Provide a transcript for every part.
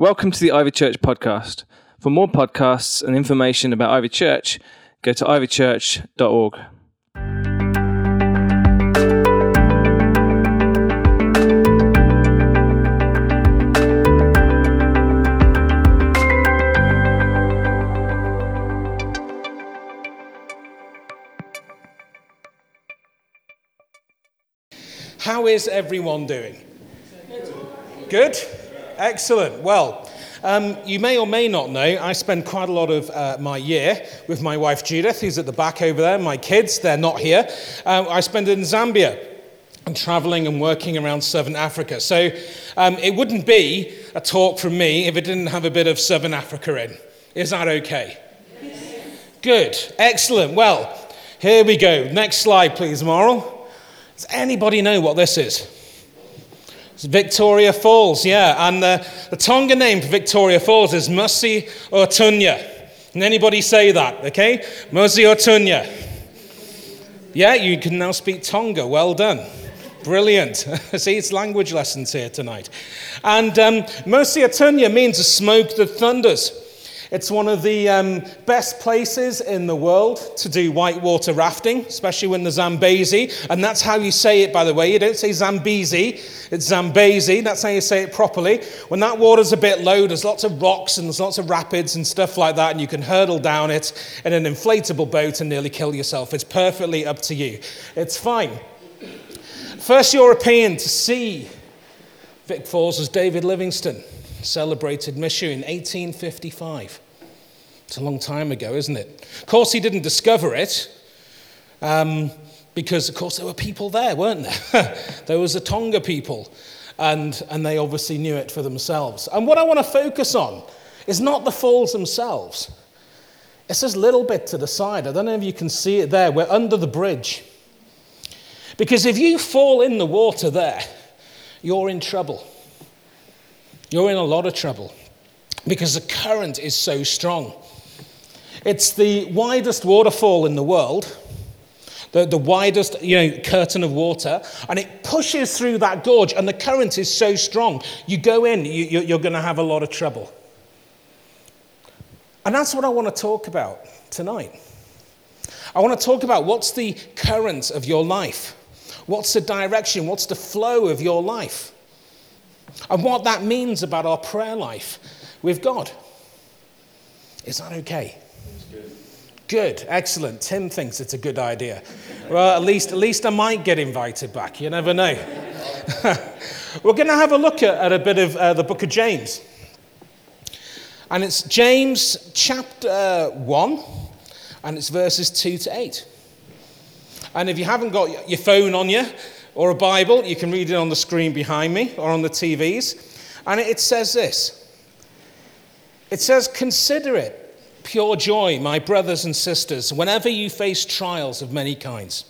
Welcome to the Ivy Church podcast. For more podcasts and information about Ivy Church, go to ivychurch.org. How is everyone doing? Good? Excellent. Well, um, you may or may not know, I spend quite a lot of uh, my year with my wife Judith, who's at the back over there. My kids, they're not here. Um, I spend it in Zambia and traveling and working around southern Africa. So um, it wouldn't be a talk from me if it didn't have a bit of southern Africa in. Is that okay? Good. Excellent. Well, here we go. Next slide, please, Moral. Does anybody know what this is? It's Victoria Falls, yeah. And the, the Tonga name for Victoria Falls is Musi Otunya. Can anybody say that, okay? Mosi-oa-Tunya. Yeah, you can now speak Tonga. Well done. Brilliant. See, it's language lessons here tonight. And um, Mosi-oa-Tunya means smoke that thunders. It's one of the um, best places in the world to do whitewater rafting, especially when the Zambezi. And that's how you say it, by the way. You don't say Zambezi, it's Zambezi. That's how you say it properly. When that water's a bit low, there's lots of rocks and there's lots of rapids and stuff like that, and you can hurdle down it in an inflatable boat and nearly kill yourself. It's perfectly up to you. It's fine. First European to see Vic Falls was David Livingstone celebrated Mishu in 1855. It's a long time ago, isn't it? Of course, he didn't discover it um, because, of course, there were people there, weren't there? there was the Tonga people, and, and they obviously knew it for themselves. And what I want to focus on is not the falls themselves. It's this little bit to the side. I don't know if you can see it there. We're under the bridge. Because if you fall in the water there, you're in trouble. You're in a lot of trouble because the current is so strong. It's the widest waterfall in the world, the, the widest you know, curtain of water, and it pushes through that gorge, and the current is so strong. You go in, you, you're going to have a lot of trouble. And that's what I want to talk about tonight. I want to talk about what's the current of your life, what's the direction, what's the flow of your life and what that means about our prayer life with God. Is that okay? Good. excellent. Tim thinks it's a good idea. Well, at least, at least I might get invited back. You never know. We're going to have a look at, at a bit of uh, the book of James. And it's James chapter 1, and it's verses 2 to 8. And if you haven't got your phone on you, or a Bible, you can read it on the screen behind me or on the TVs. And it says this It says, Consider it pure joy, my brothers and sisters, whenever you face trials of many kinds,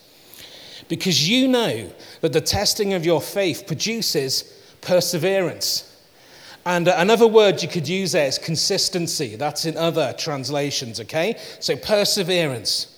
because you know that the testing of your faith produces perseverance. And another word you could use there is consistency. That's in other translations, okay? So perseverance.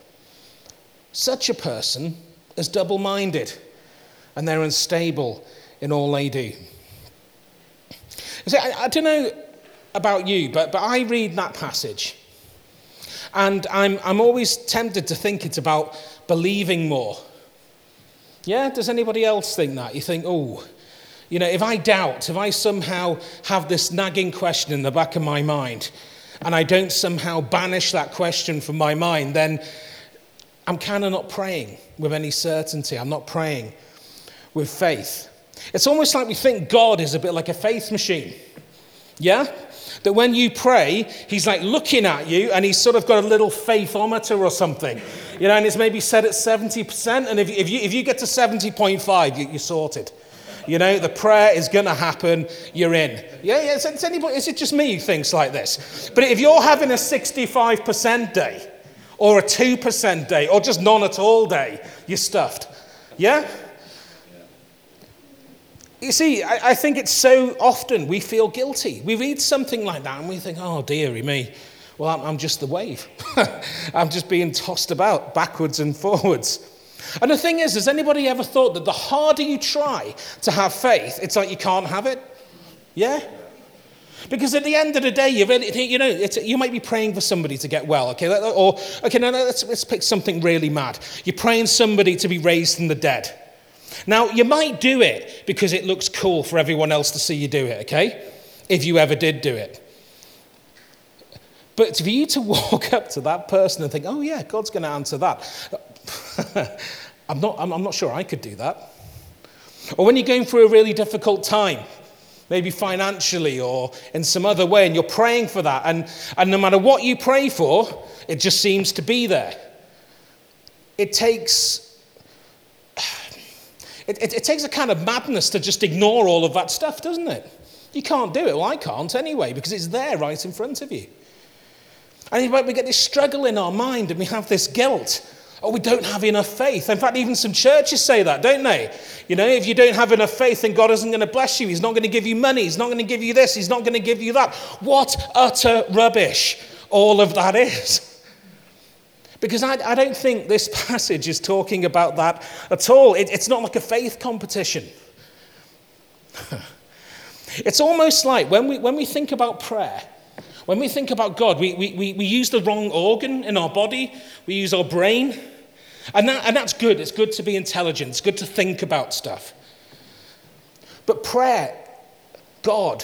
Such a person is double minded and they're unstable in all they do. See, I, I don't know about you, but, but I read that passage and I'm, I'm always tempted to think it's about believing more. Yeah? Does anybody else think that? You think, oh, you know, if I doubt, if I somehow have this nagging question in the back of my mind, and I don't somehow banish that question from my mind, then I'm kind of not praying with any certainty. I'm not praying with faith. It's almost like we think God is a bit like a faith machine. Yeah? That when you pray, he's like looking at you and he's sort of got a little faithometer or something. You know, and it's maybe set at 70%. And if, if, you, if you get to 70.5, you, you're sorted. You know, the prayer is going to happen, you're in. Yeah, yeah, is, anybody, is it just me who thinks like this? But if you're having a 65% day, or a 2% day, or just none at all day, you're stuffed. Yeah? You see, I, I, think it's so often we feel guilty. We read something like that and we think, oh, dearie me. Well, I'm, I'm just the wave. I'm just being tossed about backwards and forwards. And the thing is, has anybody ever thought that the harder you try to have faith, it's like you can't have it? Yeah? Because at the end of the day, you really, you know, you might be praying for somebody to get well, okay? Or, okay, now let's, let's pick something really mad. You're praying somebody to be raised from the dead. Now, you might do it because it looks cool for everyone else to see you do it, okay? If you ever did do it. But for you to walk up to that person and think, oh, yeah, God's going to answer that, I'm, not, I'm, I'm not sure I could do that. Or when you're going through a really difficult time, maybe financially or in some other way, and you're praying for that, and, and no matter what you pray for, it just seems to be there. It takes it, it, it, takes a kind of madness to just ignore all of that stuff, doesn't it? You can't do it. Well, I can't anyway, because it's there right in front of you. And we get this struggle in our mind and we have this guilt. Oh, we don't have enough faith. In fact, even some churches say that, don't they? You know, if you don't have enough faith, then God isn't going to bless you. He's not going to give you money. He's not going to give you this. He's not going to give you that. What utter rubbish all of that is. Because I, I don't think this passage is talking about that at all. It, it's not like a faith competition. it's almost like when we, when we think about prayer, when we think about God, we, we, we, we use the wrong organ in our body, we use our brain. And, that, and that's good. It's good to be intelligent, it's good to think about stuff. But prayer, God,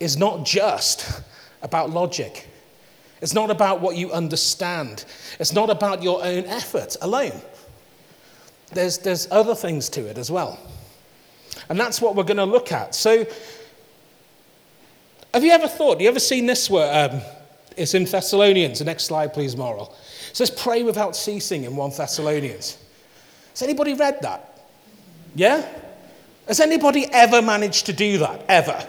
is not just about logic. It's not about what you understand. It's not about your own effort alone. There's, there's other things to it as well. And that's what we're going to look at. So, have you ever thought, have you ever seen this word? Um, it's in Thessalonians. The next slide, please, Moral. It says, pray without ceasing in 1 Thessalonians. Has anybody read that? Yeah? Has anybody ever managed to do that? Ever?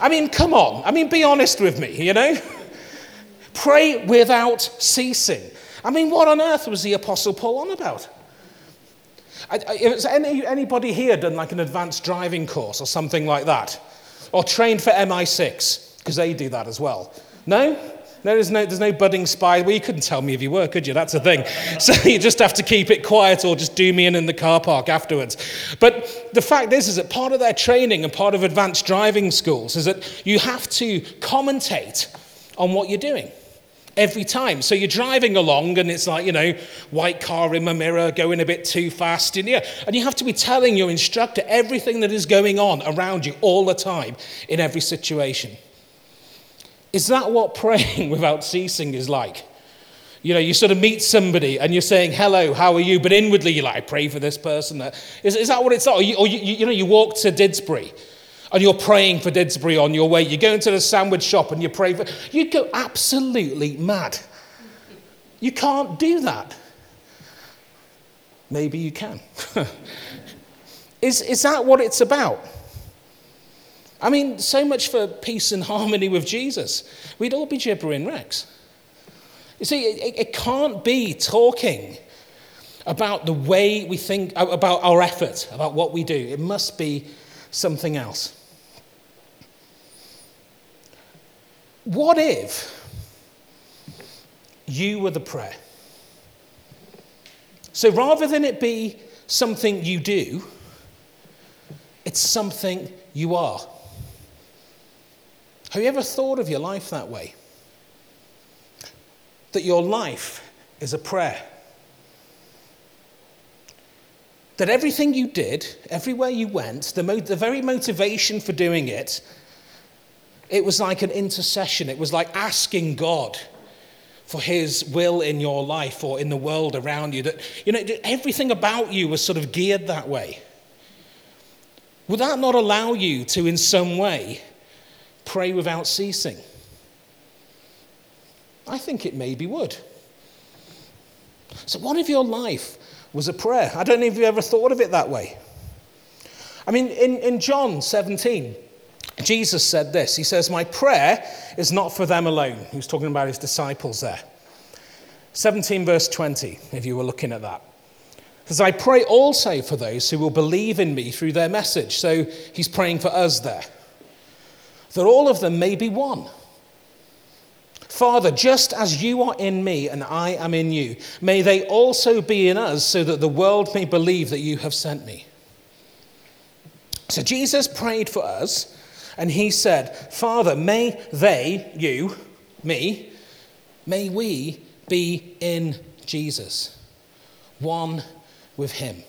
I mean, come on. I mean, be honest with me, you know? Pray without ceasing. I mean, what on earth was the Apostle Paul on about? Has any, anybody here done like an advanced driving course or something like that? Or trained for MI6? Because they do that as well. No? No, there's no, there's no budding spy. Well, you couldn't tell me if you were, could you? That's the thing. So you just have to keep it quiet or just do me in in the car park afterwards. But the fact is, is that part of their training and part of advanced driving schools is that you have to commentate on what you're doing every time. So you're driving along and it's like, you know, white car in my mirror going a bit too fast. And, yeah, and you have to be telling your instructor everything that is going on around you all the time in every situation. Is that what praying without ceasing is like? You know, you sort of meet somebody and you're saying, hello, how are you? But inwardly you're like, I pray for this person. Is, is that what it's like? Or, you, or you, you know, you walk to Didsbury and you're praying for Didsbury on your way. You go into the sandwich shop and you pray for. You'd go absolutely mad. You can't do that. Maybe you can. is, is that what it's about? I mean, so much for peace and harmony with Jesus. We'd all be gibbering wrecks. You see, it, it can't be talking about the way we think, about our effort, about what we do. It must be something else. What if you were the prayer? So rather than it be something you do, it's something you are. Have you ever thought of your life that way? That your life is a prayer. That everything you did, everywhere you went, the, mo- the very motivation for doing it it was like an intercession. It was like asking God for his will in your life or in the world around you. That, you know, everything about you was sort of geared that way. Would that not allow you to, in some way, pray without ceasing? I think it maybe would. So, what if your life was a prayer? I don't know if you ever thought of it that way. I mean, in, in John 17, Jesus said this He says, My prayer is not for them alone. He was talking about his disciples there. 17, verse 20, if you were looking at that. Says, I pray also for those who will believe in me through their message. So he's praying for us there. That all of them may be one. Father, just as you are in me and I am in you, may they also be in us so that the world may believe that you have sent me. So Jesus prayed for us and he said, Father, may they, you, me, may we be in Jesus, one with him.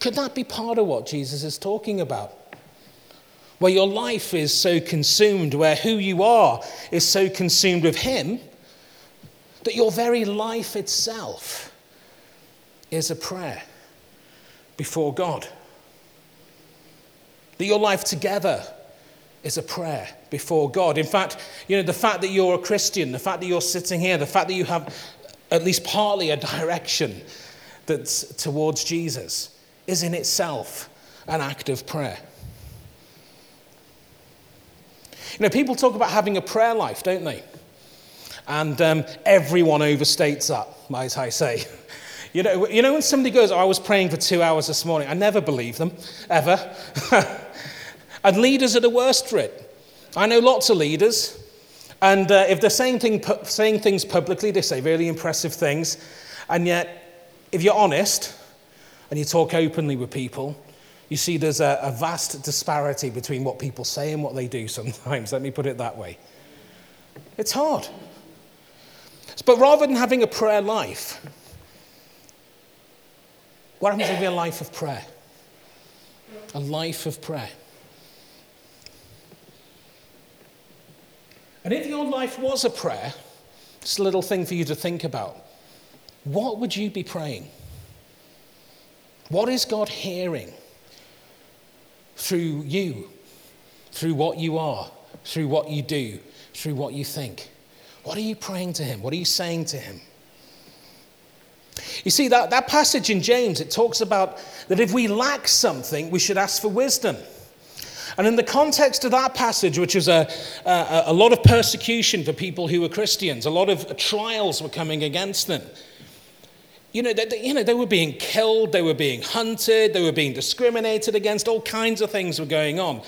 Could that be part of what Jesus is talking about? Where your life is so consumed, where who you are is so consumed with Him, that your very life itself is a prayer before God. That your life together is a prayer before God. In fact, you know, the fact that you're a Christian, the fact that you're sitting here, the fact that you have at least partly a direction that's towards Jesus, is in itself an act of prayer. You know, people talk about having a prayer life, don't they? And um, everyone overstates that, might I say. You know, you know, when somebody goes, oh, I was praying for two hours this morning, I never believe them, ever. and leaders are the worst for it. I know lots of leaders and uh, if they're saying, thing, saying things publicly, they say really impressive things. And yet, if you're honest and you talk openly with people, you see there's a, a vast disparity between what people say and what they do sometimes. Let me put it that way. It's hard. But rather than having a prayer life, what happens if we have a life of prayer? A life of prayer. And if your life was a prayer, just a little thing for you to think about. What would you be praying? What is God hearing through you, through what you are, through what you do, through what you think? What are you praying to Him? What are you saying to Him? You see, that, that passage in James, it talks about that if we lack something, we should ask for wisdom. And in the context of that passage, which was a, a, a lot of persecution for people who were Christians, a lot of trials were coming against them. You know, they, you know, they were being killed, they were being hunted, they were being discriminated against, all kinds of things were going on.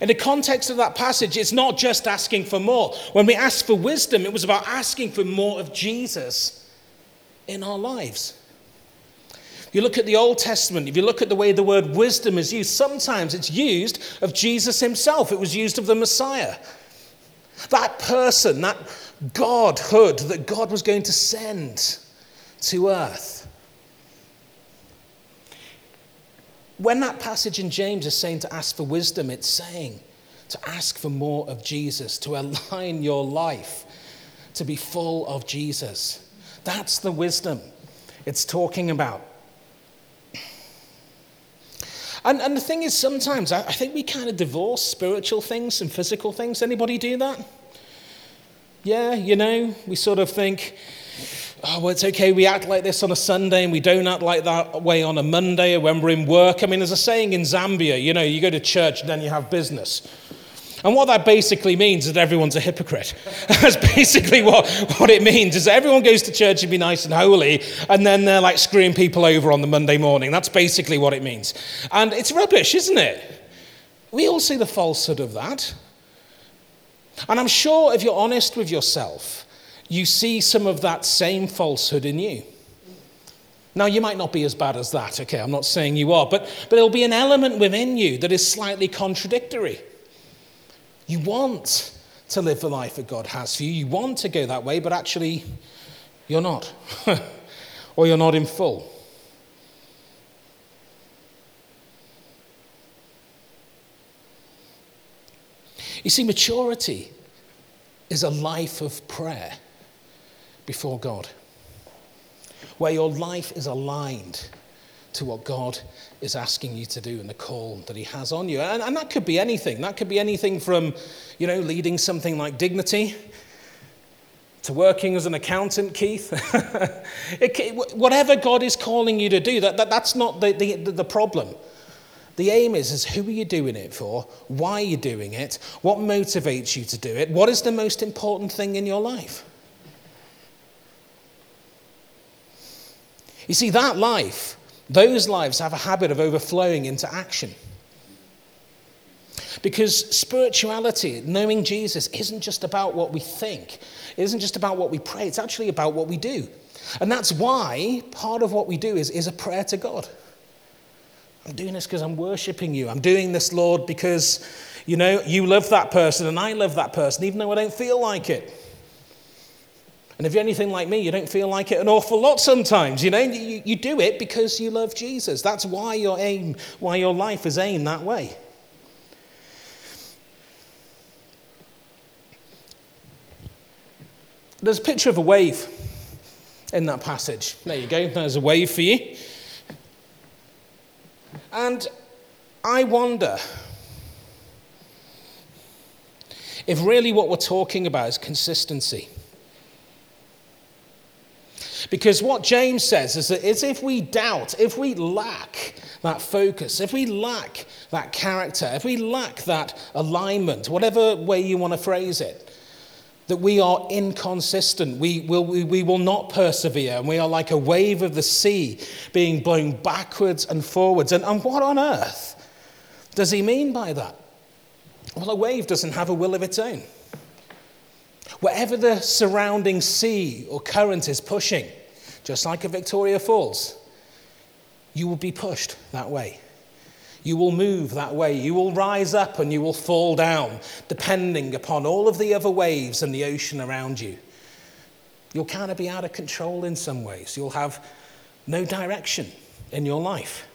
In the context of that passage, it's not just asking for more. When we ask for wisdom, it was about asking for more of Jesus in our lives you look at the Old Testament, if you look at the way the word wisdom is used, sometimes it's used of Jesus himself, it was used of the Messiah. That person, that Godhood that God was going to send to earth. When that passage in James is saying to ask for wisdom, it's saying to ask for more of Jesus, to align your life to be full of Jesus. That's the wisdom it's talking about. And, and the thing is, sometimes I, I think we kind of divorce spiritual things and physical things. Anybody do that? Yeah, you know, we sort of think, oh, well, it's okay, we act like this on a Sunday and we don't act like that way on a Monday or when we're in work. I mean, there's a saying in Zambia, you know, you go to church and then you have business. And what that basically means is that everyone's a hypocrite. That's basically what, what it means, is that everyone goes to church and be nice and holy, and then they're like screwing people over on the Monday morning. That's basically what it means. And it's rubbish, isn't it? We all see the falsehood of that. And I'm sure if you're honest with yourself, you see some of that same falsehood in you. Now, you might not be as bad as that, okay? I'm not saying you are, but, but there'll be an element within you that is slightly contradictory. You want to live the life that God has for you. You want to go that way, but actually, you're not. or you're not in full. You see, maturity is a life of prayer before God, where your life is aligned to what God is asking you to do and the call that He has on you. And, and that could be anything. That could be anything from, you know, leading something like dignity to working as an accountant, Keith. it, whatever God is calling you to do, that, that, that's not the, the, the problem. The aim is, is who are you doing it for? Why are you doing it? What motivates you to do it? What is the most important thing in your life? You see, that life, those lives have a habit of overflowing into action. Because spirituality, knowing Jesus, isn't just about what we think, it isn't just about what we pray, it's actually about what we do. And that's why part of what we do is, is a prayer to God. I'm doing this because I'm worshiping you. I'm doing this, Lord, because, you know, you love that person and I love that person, even though I don't feel like it. And if you're anything like me, you don't feel like it an awful lot sometimes. You know, you, you do it because you love Jesus. That's why your aim, why your life is aimed that way. There's a picture of a wave in that passage. There you go. There's a wave for you. And I wonder if really what we're talking about is consistency. Because what James says is that if we doubt, if we lack that focus, if we lack that character, if we lack that alignment, whatever way you want to phrase it, that we are inconsistent. We will, we, we will not persevere. And we are like a wave of the sea being blown backwards and forwards. And, and what on earth does he mean by that? Well, a wave doesn't have a will of its own. Wherever the surrounding sea or current is pushing, just like a Victoria Falls, you will be pushed that way. You will move that way. You will rise up and you will fall down, depending upon all of the other waves and the ocean around you. You'll kind of be out of control in some ways. You'll have no direction in your life,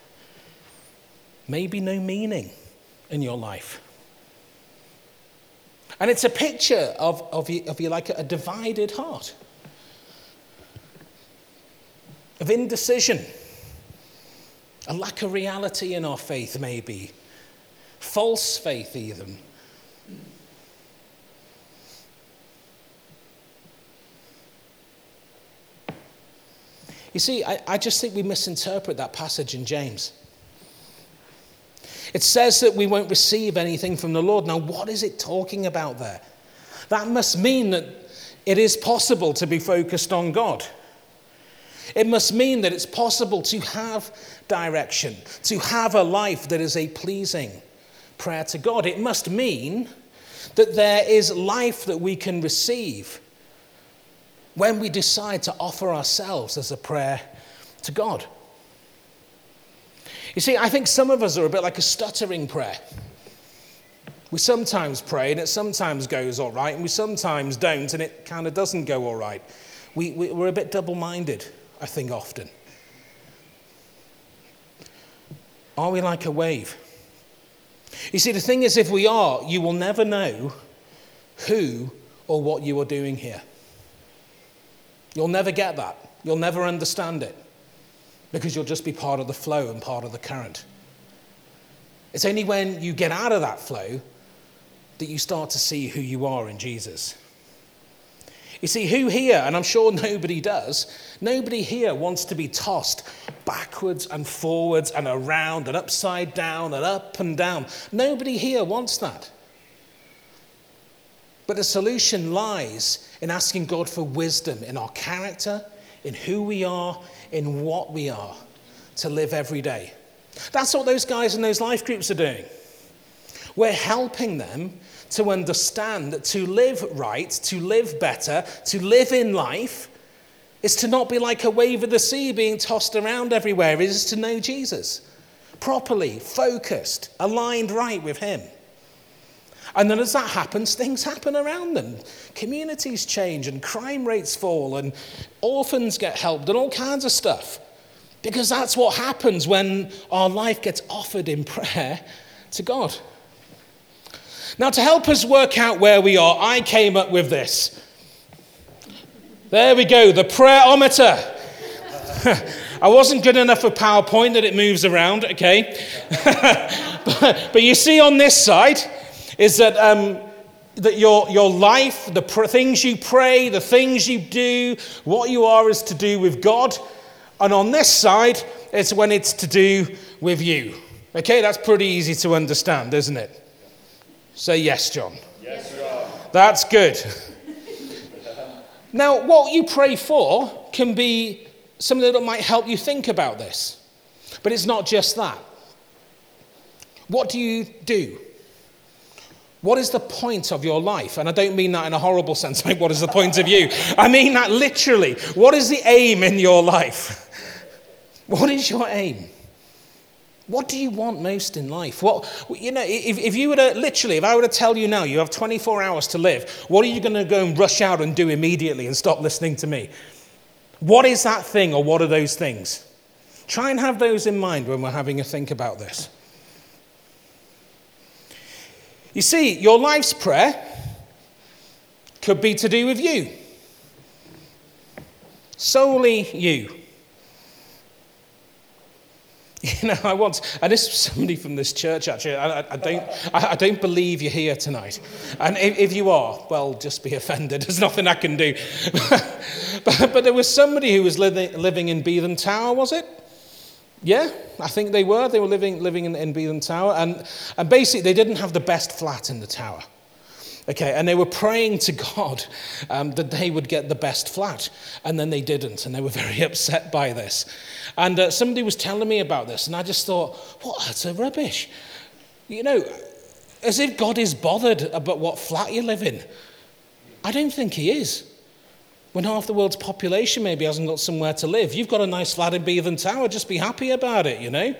maybe no meaning in your life. And it's a picture of, of, you, of you like a divided heart, of indecision a lack of reality in our faith, maybe. False faith, even. You see, I, I just think we misinterpret that passage in James. It says that we won't receive anything from the Lord. Now, what is it talking about there? That must mean that it is possible to be focused on God. It must mean that it's possible to have direction, to have a life that is a pleasing prayer to God. It must mean that there is life that we can receive when we decide to offer ourselves as a prayer to God. You see, I think some of us are a bit like a stuttering prayer. We sometimes pray and it sometimes goes all right, and we sometimes don't and it kind of doesn't go all right. We, we, we're a bit double minded. I think often. Are we like a wave? You see, the thing is, if we are, you will never know who or what you are doing here. You'll never get that. You'll never understand it because you'll just be part of the flow and part of the current. It's only when you get out of that flow that you start to see who you are in Jesus. You see, who here, and I'm sure nobody does, nobody here wants to be tossed backwards and forwards and around and upside down and up and down. Nobody here wants that. But the solution lies in asking God for wisdom in our character, in who we are, in what we are, to live every day. That's what those guys in those life groups are doing. We're helping them to understand that to live right, to live better, to live in life, is to not be like a wave of the sea being tossed around everywhere. It is to know Jesus properly, focused, aligned right with Him. And then as that happens, things happen around them. Communities change and crime rates fall and orphans get helped and all kinds of stuff. Because that's what happens when our life gets offered in prayer to God. Now, to help us work out where we are, I came up with this. There we go, the prayerometer. I wasn't good enough for PowerPoint that it moves around, okay? but, but, you see on this side is that um, that your, your life, the pr- things you pray, the things you do, what you are is to do with God. And on this side, it's when it's to do with you. Okay, that's pretty easy to understand, isn't it? Say yes, John. Yes, John. That's good. now, what you pray for can be something that might help you think about this. But it's not just that. What do you do? What is the point of your life? And I don't mean that in a horrible sense, like, what is the point of you? I mean that literally. What is the aim in your life? What is your aim? What do you want most in life? What, you know, if, if you were to, literally, if I were to tell you now you have 24 hours to live, what are you going to go and rush out and do immediately and stop listening to me? What is that thing or what are those things? Try and have those in mind when we're having a think about this. You see, your life's prayer could be to do with you, solely you. You know, I once, and this is somebody from this church actually. I, I don't, I, I, don't believe you're here tonight. And if, if, you are, well, just be offended. There's nothing I can do. but, but, there was somebody who was living, living in Beetham Tower, was it? Yeah, I think they were. They were living, living in, in Beetham Tower. And, and basically, they didn't have the best flat in the tower. Okay, and they were praying to God um, that they would get the best flat, and then they didn't, and they were very upset by this. And uh, somebody was telling me about this, and I just thought, what? A rubbish. You know, as if God is bothered about what flat you live in. I don't think He is. When half the world's population maybe hasn't got somewhere to live, you've got a nice flat in Beetham Tower, just be happy about it, you know?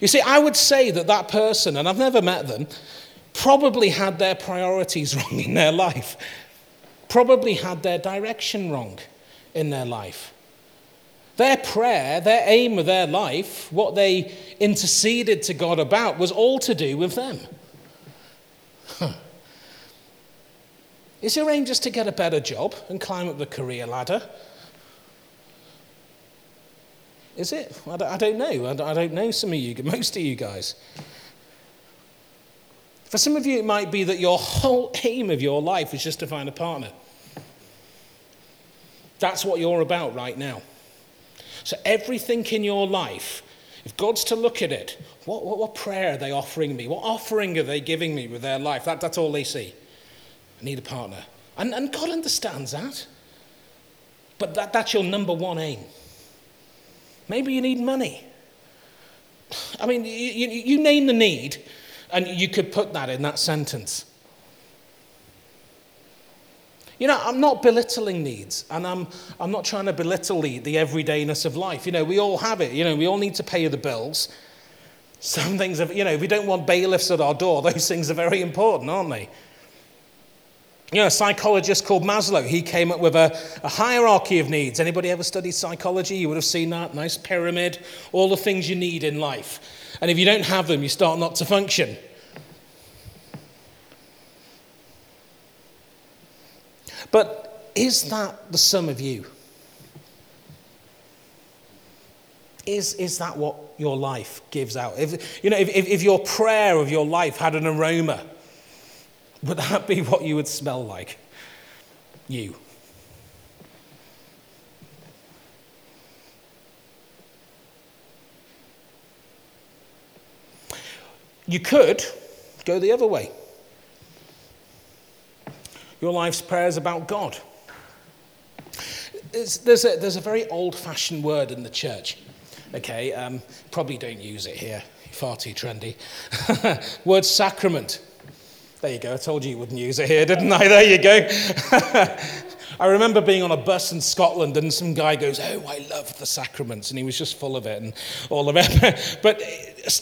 You see, I would say that that person, and I've never met them, probably had their priorities wrong in their life, probably had their direction wrong in their life. Their prayer, their aim of their life, what they interceded to God about, was all to do with them. Huh. Is your aim just to get a better job and climb up the career ladder? Is it? I don't know. I don't know some of you, most of you guys. For some of you, it might be that your whole aim of your life is just to find a partner. That's what you're about right now. So, everything in your life, if God's to look at it, what, what, what, prayer are they offering me? What offering are they giving me with their life? That, that's all they see. I need a partner. And, and God understands that. But that, that's your number one aim. Maybe you need money. I mean, you, you, you name the need, and you could put that in that sentence. You know, I'm not belittling needs, and I'm, I'm not trying to belittle the, the everydayness of life. You know, we all have it. You know, we all need to pay the bills. Some things, have, you know, we don't want bailiffs at our door. Those things are very important, aren't they? You know, a psychologist called Maslow, he came up with a, a, hierarchy of needs. Anybody ever studied psychology? You would have seen that nice pyramid, all the things you need in life. And if you don't have them, you start not to function. But is that the sum of you? Is, is that what your life gives out? If, you know, if, if your prayer of your life had an aroma, would that be what you would smell like? You. You could go the other way. Your life's prayer is about God. It's, there's, a, there's a very old fashioned word in the church. Okay, um, probably don't use it here, far too trendy. word sacrament. There you go, I told you you wouldn't use it here, didn't I? There you go. I remember being on a bus in Scotland and some guy goes, Oh, I love the sacraments. And he was just full of it and all of it. but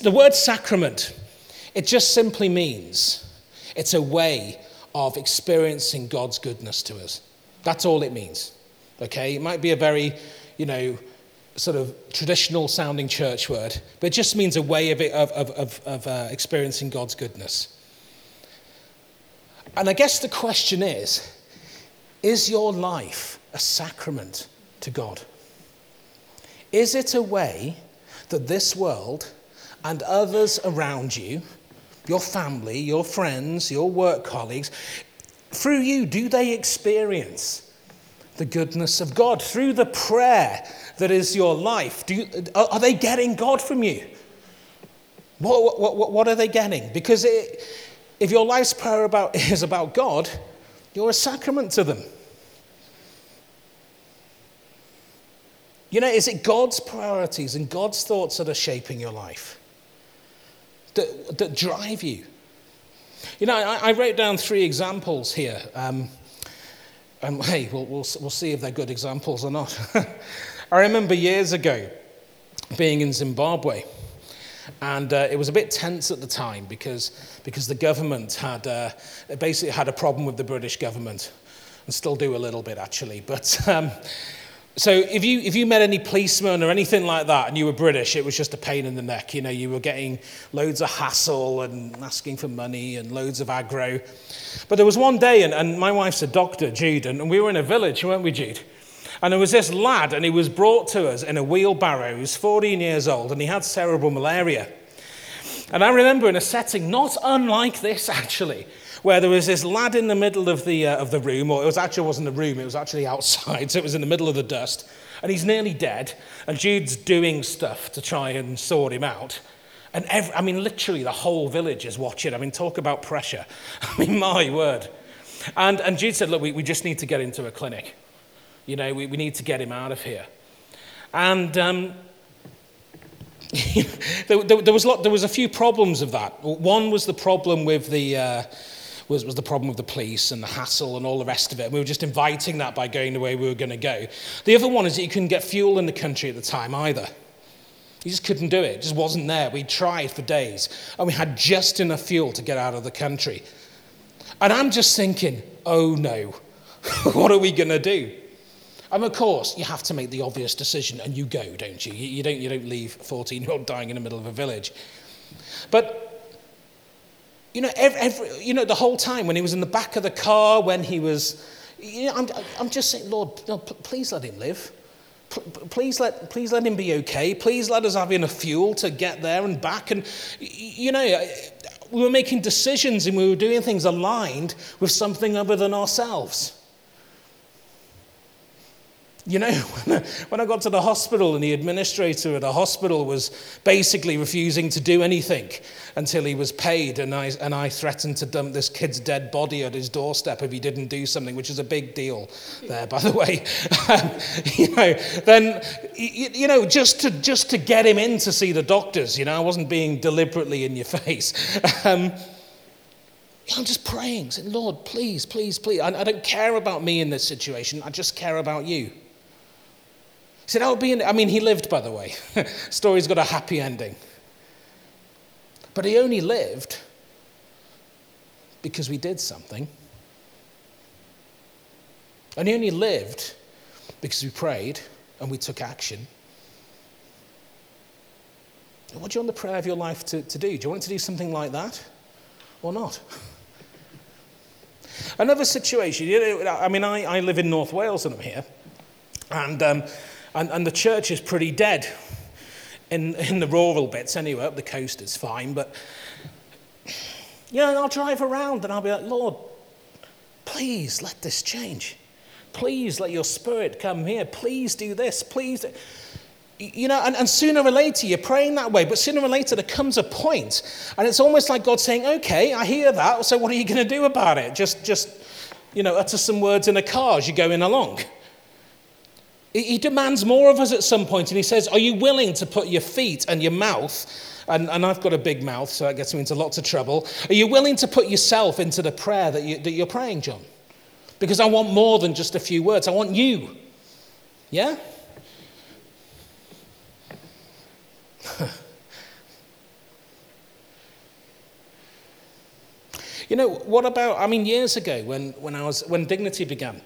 the word sacrament it just simply means it's a way of experiencing God's goodness to us. That's all it means. Okay? It might be a very, you know, sort of traditional sounding church word, but it just means a way of, it, of, of, of, of uh, experiencing God's goodness. And I guess the question is is your life a sacrament to God? Is it a way that this world and others around you your family, your friends, your work colleagues, through you, do they experience the goodness of God? Through the prayer that is your life, do you, are they getting God from you? What, what, what are they getting? Because it, if your life's prayer about, is about God, you're a sacrament to them. You know, is it God's priorities and God's thoughts that are shaping your life? That, that drive you? You know, I, I wrote down three examples here. Um, and hey, we'll, we'll, we'll see if they're good examples or not. I remember years ago being in Zimbabwe. And uh, it was a bit tense at the time because, because the government had uh, basically had a problem with the British government, and still do a little bit actually. But um, so if you, if you met any policeman or anything like that and you were British, it was just a pain in the neck. You know, you were getting loads of hassle and asking for money and loads of aggro. But there was one day, and, and my wife's a doctor, Jude, and, and we were in a village, weren't we, Jude? And there was this lad, and he was brought to us in a wheelbarrow. He was 14 years old, and he had cerebral malaria. And I remember in a setting not unlike this, actually, where there was this lad in the middle of the, uh, of the room, or it was actually wasn't a room, it was actually outside, so it was in the middle of the dust, and he's nearly dead, and Jude's doing stuff to try and sort him out. And every, I mean, literally the whole village is watching. I mean, talk about pressure. I mean, my word. And, and Jude said, Look, we, we just need to get into a clinic. You know, we, we need to get him out of here. And um, there, there, there, was lot, there was a few problems of that. One was the problem with the, uh, was, was the problem with the police and the hassle and all the rest of it. we were just inviting that by going the way we were going to go. The other one is that you couldn't get fuel in the country at the time either. You just couldn't do it. It just wasn't there. We tried for days, and we had just enough fuel to get out of the country. And I'm just thinking, oh no, what are we going to do? And of course, you have to make the obvious decision and you go, don't you? You, don't, you don't leave a 14 year old dying in the middle of a village. But, you know, every, every, you know, the whole time when he was in the back of the car, when he was, you know, I'm, I'm just saying, Lord, no, please let him live. Please let, please let him be okay. Please let us have enough fuel to get there and back. And, you know, we were making decisions and we were doing things aligned with something other than ourselves. You know, when I, when I got to the hospital and the administrator at the hospital was basically refusing to do anything until he was paid, and I, and I threatened to dump this kid's dead body at his doorstep if he didn't do something, which is a big deal there, by the way. Um, you know, then, you, you, know, just to, just to get him in to see the doctors, you know, I wasn't being deliberately in your face. Um, I'm just praying, saying, Lord, please, please, please. I, I don't care about me in this situation. I just care about you said, I'll be in. I mean, he lived, by the way. Story's got a happy ending. But he only lived because we did something. And he only lived because we prayed and we took action. What do you want the prayer of your life to, to do? Do you want it to do something like that or not? Another situation, you know, I mean, I, I live in North Wales and I'm here. And um, and, and the church is pretty dead. In, in the rural bits, anyway, up the coast it's fine, but you know, I'll drive around and I'll be like, Lord, please let this change. Please let your spirit come here. Please do this. Please. You know, and, and sooner or later you're praying that way, but sooner or later there comes a point, and it's almost like God saying, Okay, I hear that, so what are you going to do about it? Just, just, you know, utter some words in a car as you're going along. He demands more of us at some point, and he says, Are you willing to put your feet and your mouth? And, and I've got a big mouth, so that gets me into lots of trouble. Are you willing to put yourself into the prayer that, you, that you're praying, John? Because I want more than just a few words, I want you. Yeah? you know, what about, I mean, years ago when, when, I was, when Dignity began,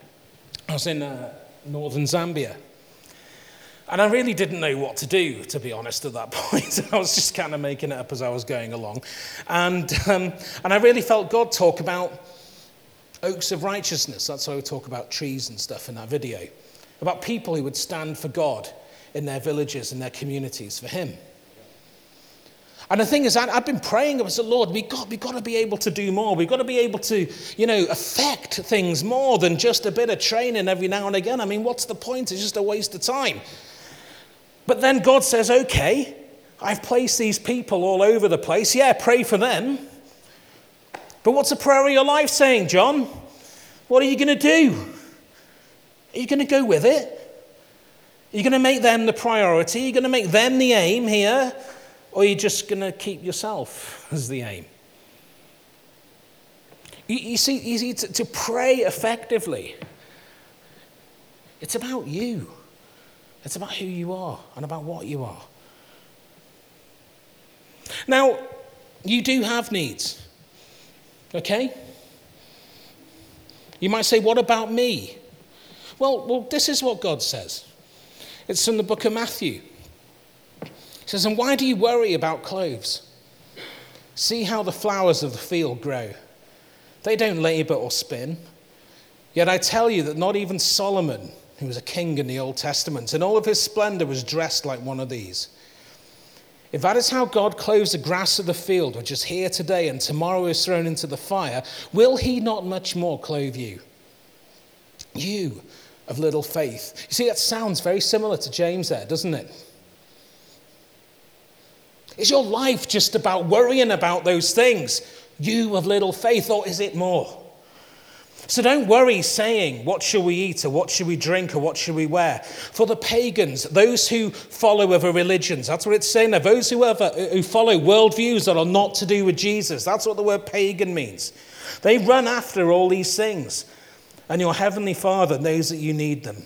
I was in. Northern Zambia. And I really didn't know what to do, to be honest, at that point. I was just kind of making it up as I was going along. And, um, and I really felt God talk about oaks of righteousness. That's why we talk about trees and stuff in that video. About people who would stand for God in their villages and their communities for Him. And the thing is, I, have been praying. I said, Lord, we've got, we got to be able to do more. We've got to be able to, you know, affect things more than just a bit of training every now and again. I mean, what's the point? It's just a waste of time. But then God says, okay, I've placed these people all over the place. Yeah, pray for them. But what's the prayer of your life saying, John? What are you going to do? Are you going to go with it? Are you going to make them the priority? Are you going to make them the aim here? Or are you just going to keep yourself as the aim? You, you see, you see to, to pray effectively, it's about you. It's about who you are and about what you are. Now, you do have needs, okay? You might say, What about me? Well, well, this is what God says. It's from the book of Matthew. He says, And why do you worry about clothes? See how the flowers of the field grow. They don't labor or spin. Yet I tell you that not even Solomon, who was a king in the Old Testament, in all of his splendor was dressed like one of these. If that is how God clothes the grass of the field, which is here today and tomorrow is thrown into the fire, will he not much more clothe you? You of little faith. You see, that sounds very similar to James there, doesn't it? Is your life just about worrying about those things? You of little faith, or is it more? So don't worry saying, What shall we eat, or what shall we drink, or what shall we wear? For the pagans, those who follow other religions, that's what it's saying there, those who, ever, who follow worldviews that are not to do with Jesus, that's what the word pagan means. They run after all these things, and your heavenly Father knows that you need them.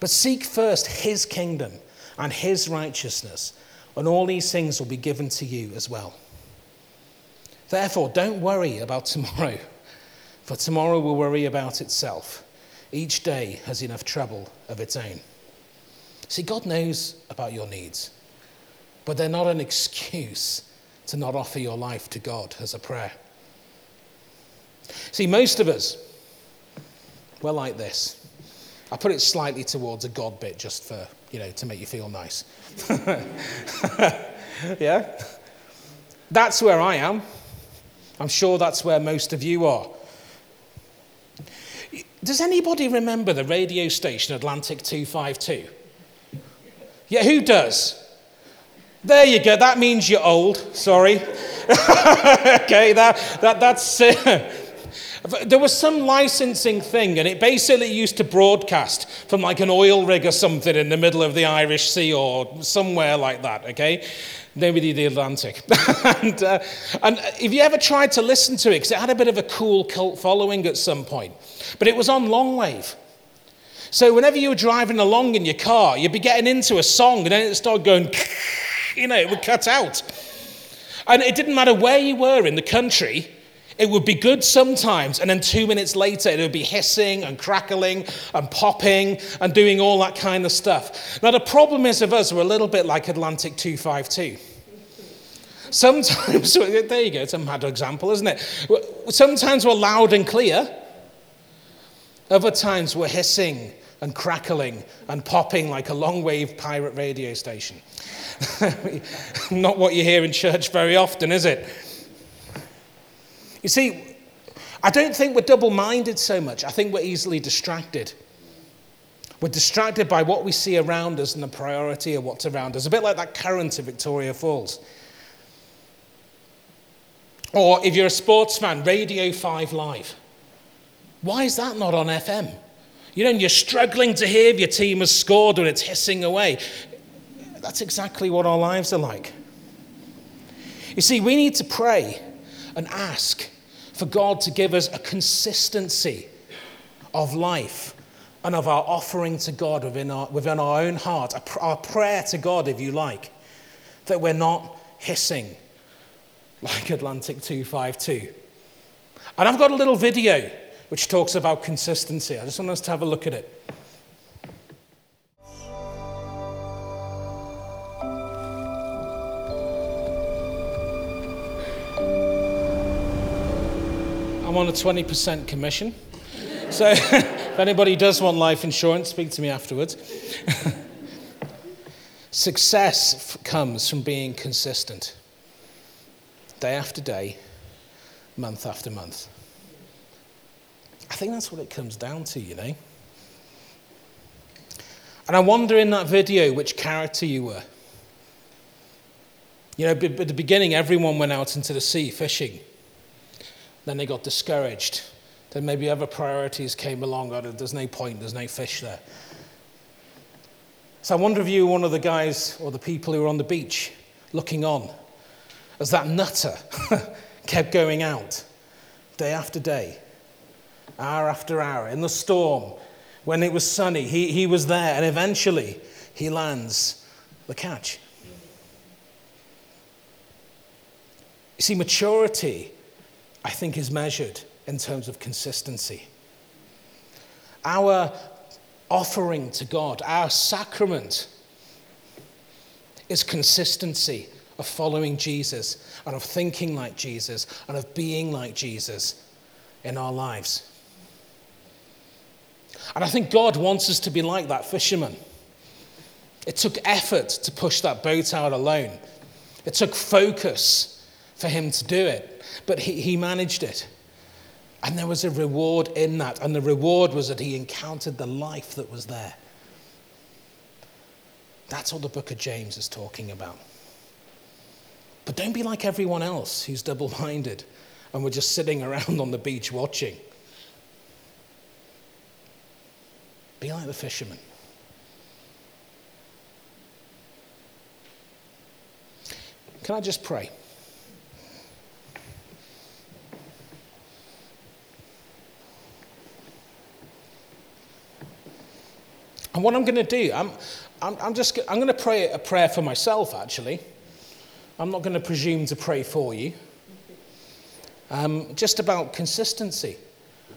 But seek first his kingdom and his righteousness and all these things will be given to you as well. Therefore, don't worry about tomorrow, for tomorrow will worry about itself. Each day has enough trouble of its own. See, God knows about your needs, but they're not an excuse to not offer your life to God as a prayer. See, most of us, we're like this. I put it slightly towards a God bit just for, you know, to make you feel nice. yeah? That's where I am. I'm sure that's where most of you are. Does anybody remember the radio station Atlantic 252? Yeah, who does? There you go. That means you're old. Sorry. okay, that, that, that's. Uh, there was some licensing thing, and it basically used to broadcast from like an oil rig or something in the middle of the Irish Sea or somewhere like that, okay? Maybe the Atlantic. and, uh, and if you ever tried to listen to it, because it had a bit of a cool cult following at some point, but it was on long wave. So whenever you were driving along in your car, you'd be getting into a song, and then it started going, you know, it would cut out. And it didn't matter where you were in the country, it would be good sometimes, and then two minutes later, it would be hissing and crackling and popping and doing all that kind of stuff. Now, the problem is of us, we're a little bit like Atlantic 252. Sometimes, there you go, it's a mad example, isn't it? Sometimes we're loud and clear, other times we're hissing and crackling and popping like a long wave pirate radio station. Not what you hear in church very often, is it? You see, I don't think we're double minded so much. I think we're easily distracted. We're distracted by what we see around us and the priority of what's around us. A bit like that current of Victoria Falls. Or if you're a sports fan, Radio 5 Live. Why is that not on FM? You know, you're struggling to hear if your team has scored or it's hissing away. That's exactly what our lives are like. You see, we need to pray and ask for God to give us a consistency of life and of our offering to God within our, within our own heart, our prayer to God, if you like, that we're not hissing like Atlantic 252. And I've got a little video which talks about consistency. I just want us to have a look at it. I'm on a 20% commission. So if anybody does want life insurance, speak to me afterwards. Success f- comes from being consistent. day after day, month after month. I think that's what it comes down to, you know. And I wonder in that video which character you were. You know, at the beginning, everyone went out into the sea fishing. Then they got discouraged. Then maybe other priorities came along. Oh, there's no point, there's no fish there. So I wonder if you were one of the guys or the people who were on the beach looking on as that nutter kept going out day after day, hour after hour, in the storm, when it was sunny. He, he was there, and eventually he lands the catch. You see, maturity, I think, is measured in terms of consistency. Our offering to God, our sacrament, is consistency of following Jesus and of thinking like Jesus and of being like Jesus in our lives. And I think God wants us to be like that fisherman. It took effort to push that boat out alone, it took focus for him to do it. But he, he managed it. And there was a reward in that. And the reward was that he encountered the life that was there. That's what the book of James is talking about. But don't be like everyone else who's double minded and we're just sitting around on the beach watching. Be like the fisherman. Can I just pray? And what I'm going to do, I'm, I'm, I'm just I'm going to pray a prayer for myself, actually. I'm not going to presume to pray for you. Um, just about consistency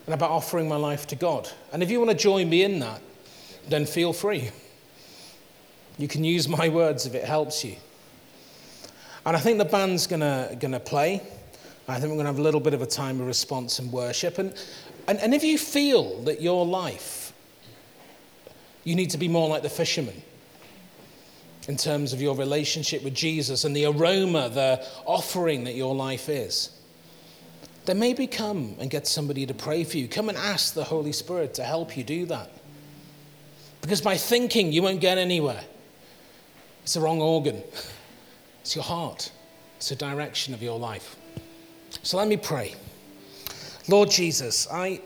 and about offering my life to God. And if you want to join me in that, then feel free. You can use my words if it helps you. And I think the band's going to, play. I think we're going to have a little bit of a time of response and worship. And, and, and if you feel that your life you need to be more like the fisherman in terms of your relationship with Jesus and the aroma, the offering that your life is. Then maybe come and get somebody to pray for you. Come and ask the Holy Spirit to help you do that. Because by thinking, you won't get anywhere. It's the wrong organ, it's your heart, it's the direction of your life. So let me pray. Lord Jesus, I.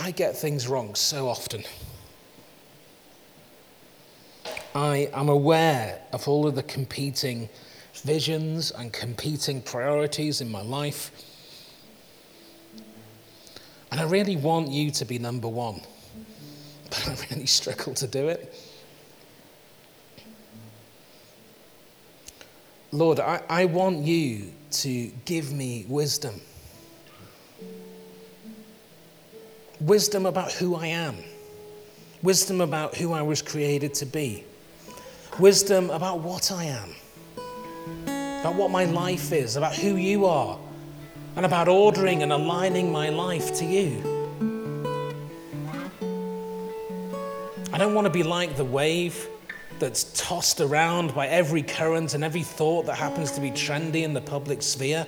I get things wrong so often. I am aware of all of the competing visions and competing priorities in my life. And I really want you to be number one, but I really struggle to do it. Lord, I, I want you to give me wisdom. Wisdom about who I am, wisdom about who I was created to be, wisdom about what I am, about what my life is, about who you are, and about ordering and aligning my life to you. I don't want to be like the wave that's tossed around by every current and every thought that happens to be trendy in the public sphere.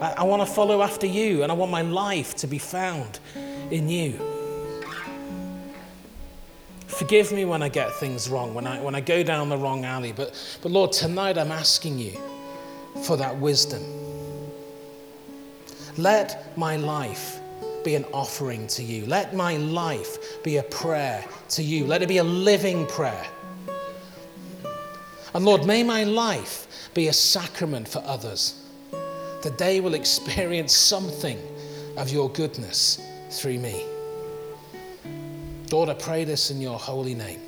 I, I want to follow after you, and I want my life to be found in you. Forgive me when I get things wrong, when I, when I go down the wrong alley. But, but Lord, tonight I'm asking you for that wisdom. Let my life be an offering to you. Let my life be a prayer to you. Let it be a living prayer. And Lord, may my life be a sacrament for others, that they will experience something of your goodness through me. Lord, I pray this in your holy name.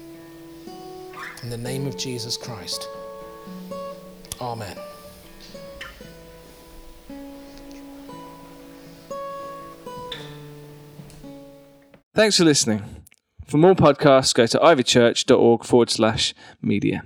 In the name of Jesus Christ. Amen. Thanks for listening. For more podcasts, go to ivychurch.org forward slash media.